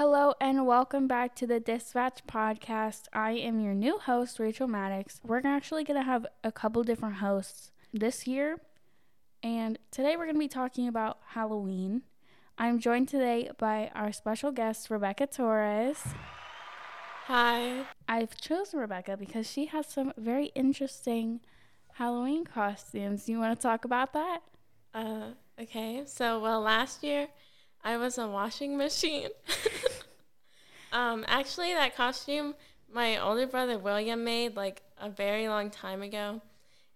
Hello and welcome back to the Dispatch podcast. I am your new host, Rachel Maddox. We're actually going to have a couple different hosts this year, and today we're going to be talking about Halloween. I'm joined today by our special guest, Rebecca Torres. Hi. I've chosen Rebecca because she has some very interesting Halloween costumes. Do you want to talk about that? Uh, okay. So, well, last year I was a washing machine. um, actually, that costume my older brother William made like a very long time ago,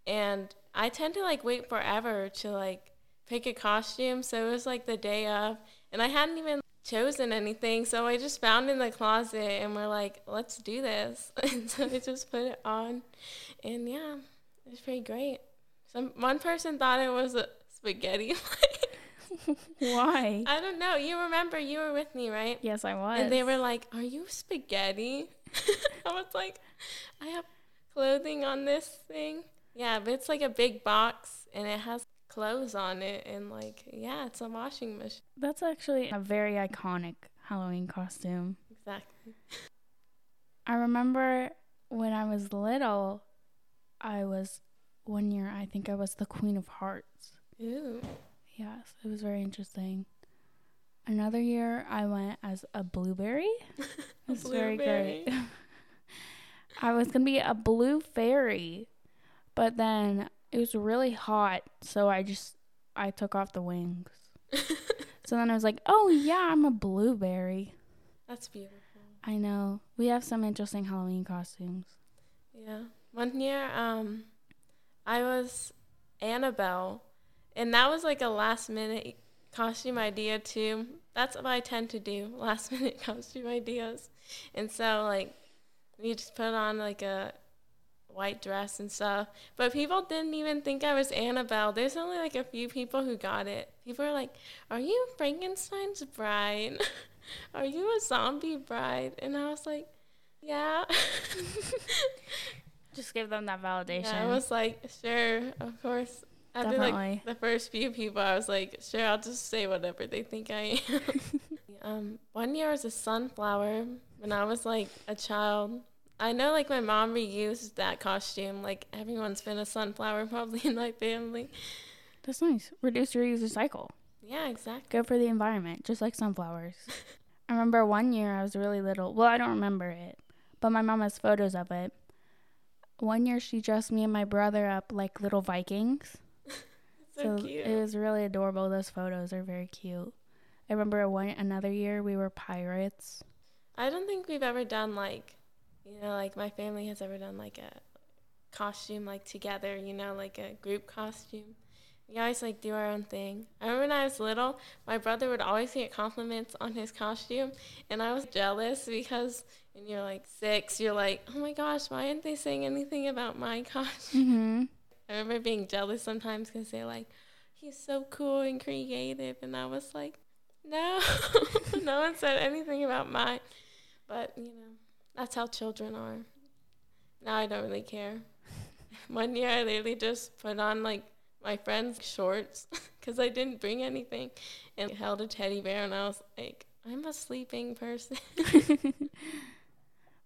and I tend to like wait forever to like pick a costume. So it was like the day of, and I hadn't even chosen anything. So I just found in the closet, and we're like, let's do this. and so I just put it on, and yeah, it was pretty great. Some one person thought it was a spaghetti. Why? I don't know. You remember you were with me, right? Yes, I was. And they were like, "Are you spaghetti?" I was like, "I have clothing on this thing." Yeah, but it's like a big box and it has clothes on it and like, yeah, it's a washing machine. That's actually a very iconic Halloween costume. Exactly. I remember when I was little, I was one year, I think I was the Queen of Hearts. Ooh. Yes, it was very interesting. Another year, I went as a blueberry. It was very great. I was gonna be a blue fairy, but then it was really hot, so I just I took off the wings. so then I was like, "Oh yeah, I'm a blueberry." That's beautiful. I know. We have some interesting Halloween costumes. Yeah. One year, um, I was Annabelle, and that was like a last minute costume idea too. That's what I tend to do, last minute costume ideas. And so like we just put on like a white dress and stuff. But people didn't even think I was Annabelle. There's only like a few people who got it. People are like, Are you Frankenstein's bride? are you a zombie bride? And I was like, Yeah. Just give them that validation. Yeah, I was like, Sure, of course. After Definitely. like the first few people, I was like, Sure, I'll just say whatever they think I am. um, one year I was a sunflower when I was like a child. I know like my mom reused that costume. Like everyone's been a sunflower probably in my family. That's nice. Reduce, reuse, recycle. Yeah, exactly. Good for the environment, just like sunflowers. I remember one year I was really little. Well, I don't remember it, but my mom has photos of it. One year she dressed me and my brother up like little Vikings. So, cute. it was really adorable. Those photos are very cute. I remember one another year we were pirates. I don't think we've ever done like, you know, like my family has ever done like a costume like together, you know, like a group costume. We always like do our own thing. I remember when I was little, my brother would always get compliments on his costume, and I was jealous because when you're like six, you're like, oh my gosh, why aren't they saying anything about my costume? Mm-hmm. I remember being jealous sometimes because they're like, he's so cool and creative, and I was like, no, no one said anything about mine. But you know, that's how children are. Now I don't really care. One year I literally just put on like my friend's shorts because I didn't bring anything and held a teddy bear, and I was like, I'm a sleeping person.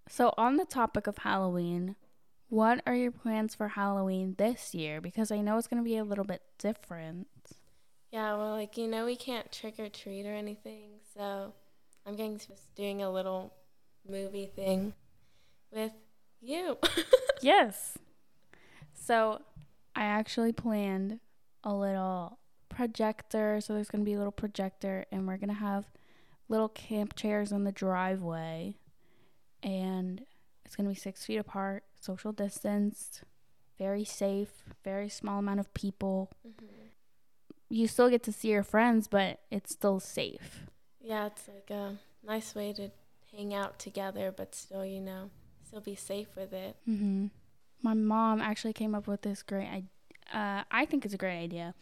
So, on the topic of Halloween, what are your plans for Halloween this year? Because I know it's going to be a little bit different. Yeah, well, like, you know, we can't trick or treat or anything. So I'm going to just doing a little movie thing with you. Yes. So, I actually planned a little projector. So, there's going to be a little projector, and we're going to have little camp chairs in the driveway. And it's going to be six feet apart, social distanced, very safe, very small amount of people. You still get to see your friends, but it's still safe. yeah, it's like a nice way to hang out together, but still, you know, still be safe with it. hmm My mom actually came up with this great. I, uh, I think it's a great idea.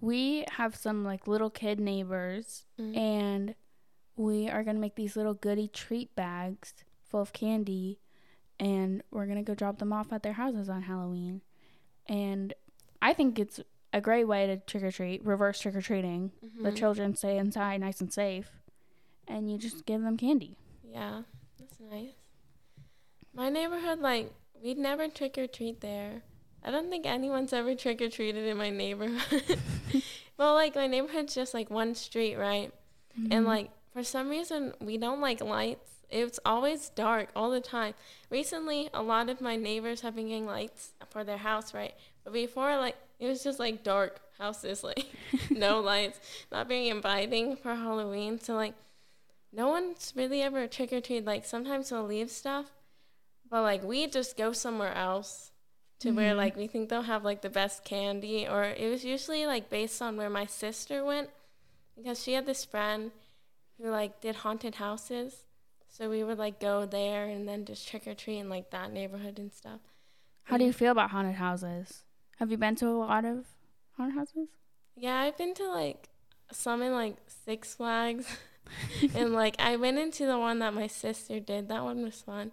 We have some like little kid neighbors, Mhm. and we are gonna make these little goody treat bags full of candy, and we're gonna go drop them off at their houses on Halloween. And I think it's a great way to trick or treat, reverse trick or treating. The Mhm. children stay inside, nice and safe, and you just give them candy. Yeah, that's nice. My neighborhood, like, we'd never trick or treat there. I don't think anyone's ever trick or treated in my neighborhood. well, like, my neighborhood's just like one street, right? Mm-hmm. And, like, for some reason, we don't like lights. It's always dark all the time. Recently, a lot of my neighbors have been getting lights for their house, right? But before, like, it was just like dark houses, like no lights, not very inviting for Halloween. So, like, no one's really ever trick or treat. Like, sometimes they'll leave stuff, but like, we just go somewhere else to where Mhm. like we think they'll have like the best candy, or it was usually like based on where my sister went because she had this friend who like did haunted houses. So we would like go there and then just trick or treat in like that neighborhood and stuff. How do you feel about haunted houses? Have you been to a lot of haunted houses? Yeah, I've been to like some in like Six Flags, and like I went into the one that my sister did. That one was fun.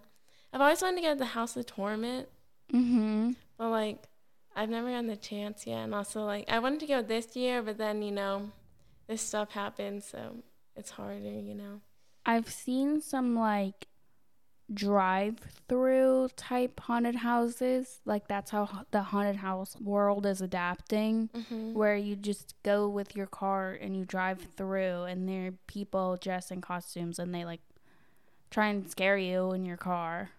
I've always wanted to go to the House of Torment, Mm-hmm. but like I've never gotten the chance yet. And also like I wanted to go this year, but then you know this stuff happened, so it's harder. You know. I've seen some like drive through type haunted houses. Like that's how the haunted house world is adapting. Mm-hmm. Where you just go with your car and you drive through, and there are people dressed in costumes, and they like try and scare you in your car,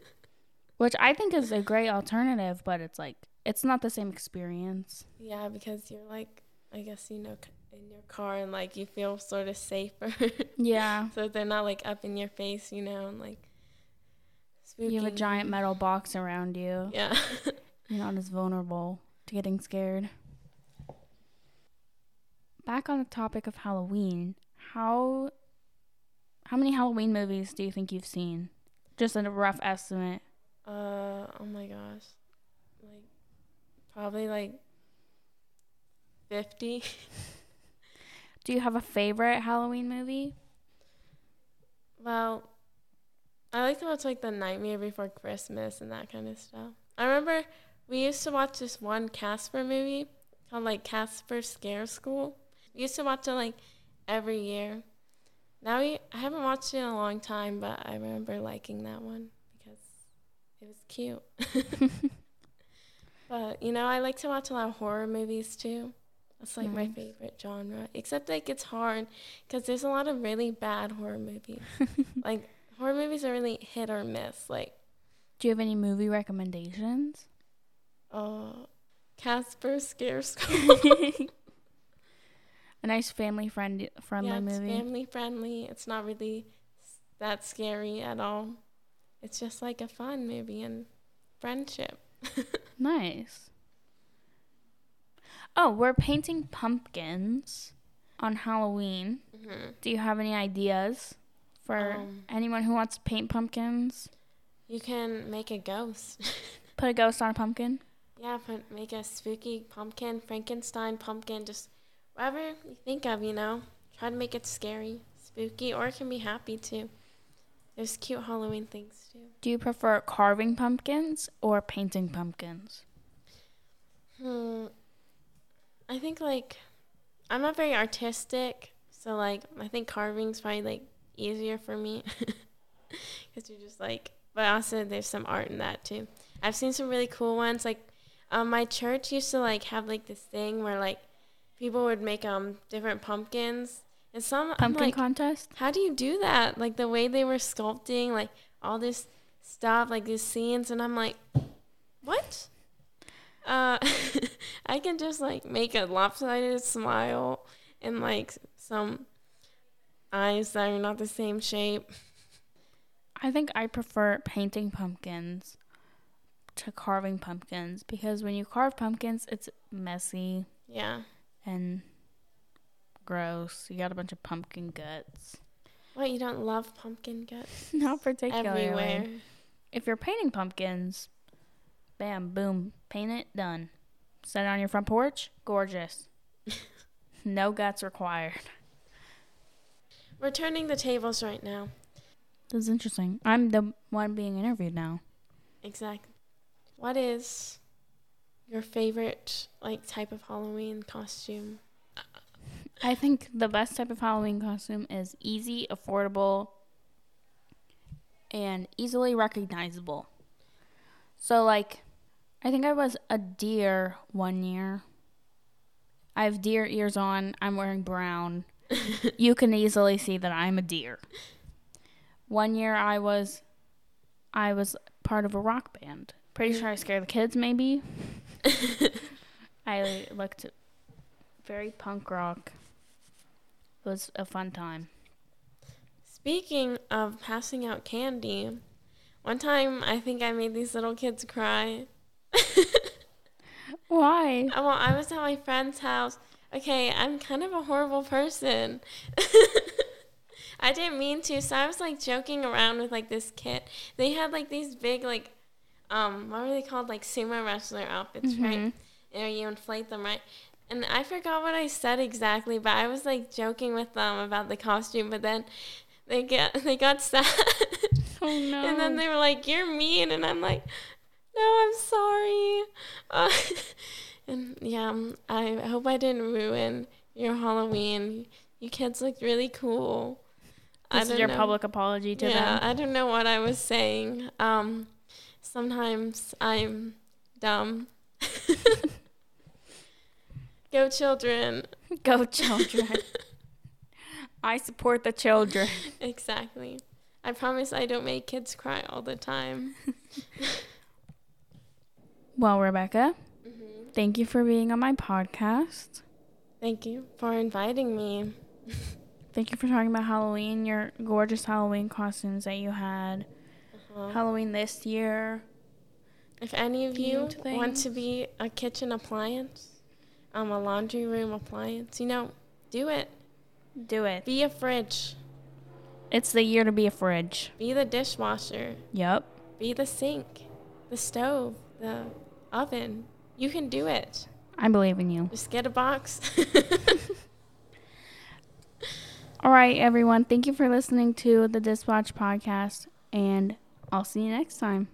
which I think is a great alternative. But it's like it's not the same experience. yeah, because you're like I guess you know in your car and like you feel sort of safer. Yeah, so they're not like up in your face, you know, and like spooky. you have a giant metal box around you. Yeah. You're not as vulnerable to getting scared. Back on the topic of Halloween, how how many Halloween movies do you think you've seen? Just a rough estimate. uh oh my gosh. Like probably like 50. Do you have a favorite Halloween movie? well, I like to watch like The Nightmare Before Christmas and that kind of stuff. I remember we used to watch this one Casper movie called like Casper Scare School. We used to watch it like every year. Now we I haven't watched it in a long time, but I remember liking that one because it was cute. But you know, I like to watch a lot of horror movies too. That's like my favorite genre. Except like it's hard because there's a lot of really bad horror movies. like horror movies are really hit or miss. Like Do you have any movie recommendations? uh, Casper Scare School. a nice family friend friendly yeah, it's movie. family friendly. It's not really that scary at all. It's just like a fun movie and friendship. Nice. Oh, we're painting pumpkins on Halloween. hmm Do you have any ideas for Um, anyone who wants to paint pumpkins? You can make a ghost. Put a ghost on a pumpkin? Yeah, put, make a spooky pumpkin, Frankenstein pumpkin, just whatever you think of, you know. Try to make it scary, spooky, or it can be happy too. There's cute Halloween things too. Do you prefer carving pumpkins or painting pumpkins? Hmm. I think like I'm not very artistic, so like I think carving's probably like easier for me because you're just like. But also there's some art in that too. I've seen some really cool ones. Like, um, my church used to like have like this thing where like people would make um different pumpkins, and some Pumpkin like, contest? how do you do that? Like the way they were sculpting, like all this stuff, like these scenes, and I'm like, what? Uh, I can just like make a lopsided smile and like some eyes that are not the same shape. I think I prefer painting pumpkins to carving pumpkins because when you carve pumpkins, it's messy Yeah. and gross. You got a bunch of pumpkin guts. What you don't love pumpkin guts Not particularly. everywhere? If you're painting pumpkins, bam, boom, paint it, done. Set it on your front porch, gorgeous. no guts required. We're turning the tables right now. This is interesting. I'm the one being interviewed now. Exactly. What is your favorite like type of Halloween costume? I think the best type of Halloween costume is easy, affordable, and easily recognizable. So, like, I think I was a deer one year. I have deer ears on. I'm wearing brown. you can easily see that I'm a deer. One year I was I was part of a rock band. Pretty sure I scared the kids maybe. I looked very punk rock. It was a fun time. Speaking of passing out candy, one time I think I made these little kids cry. Why? Well, I was at my friend's house. Okay, I'm kind of a horrible person. I didn't mean to, so I was like joking around with like this kid. They had like these big like um what were they called? Like sumo wrestler outfits, right? Mhm. And you inflate them, right? And I forgot what I said exactly, but I was like joking with them about the costume, but then they get they got sad. Oh no. And then they were like, "You're mean," and I'm like, "No, I'm sorry." Uh, and yeah, I hope I didn't ruin your Halloween. You kids looked really cool. This is your know. public apology to yeah, them. I don't know what I was saying. Um, sometimes I'm dumb. Go children. Go children. I support the children. Exactly. I promise I don't make kids cry all the time. Well, Rebecca, thank you for being on my podcast. Thank you for inviting me. Thank you for talking about Halloween, your gorgeous Halloween costumes that you had. Uh-huh. Halloween this year. If any of you Themed want to be a kitchen appliance, um, a laundry room appliance, you know, do it. Do it. Be a fridge. It's the year to be a fridge. Be the dishwasher. Yep. Be the sink, the stove, the oven. You can do it. I believe in you. Just get a box. All right, everyone. Thank you for listening to the Dispatch podcast, and I'll see you next time.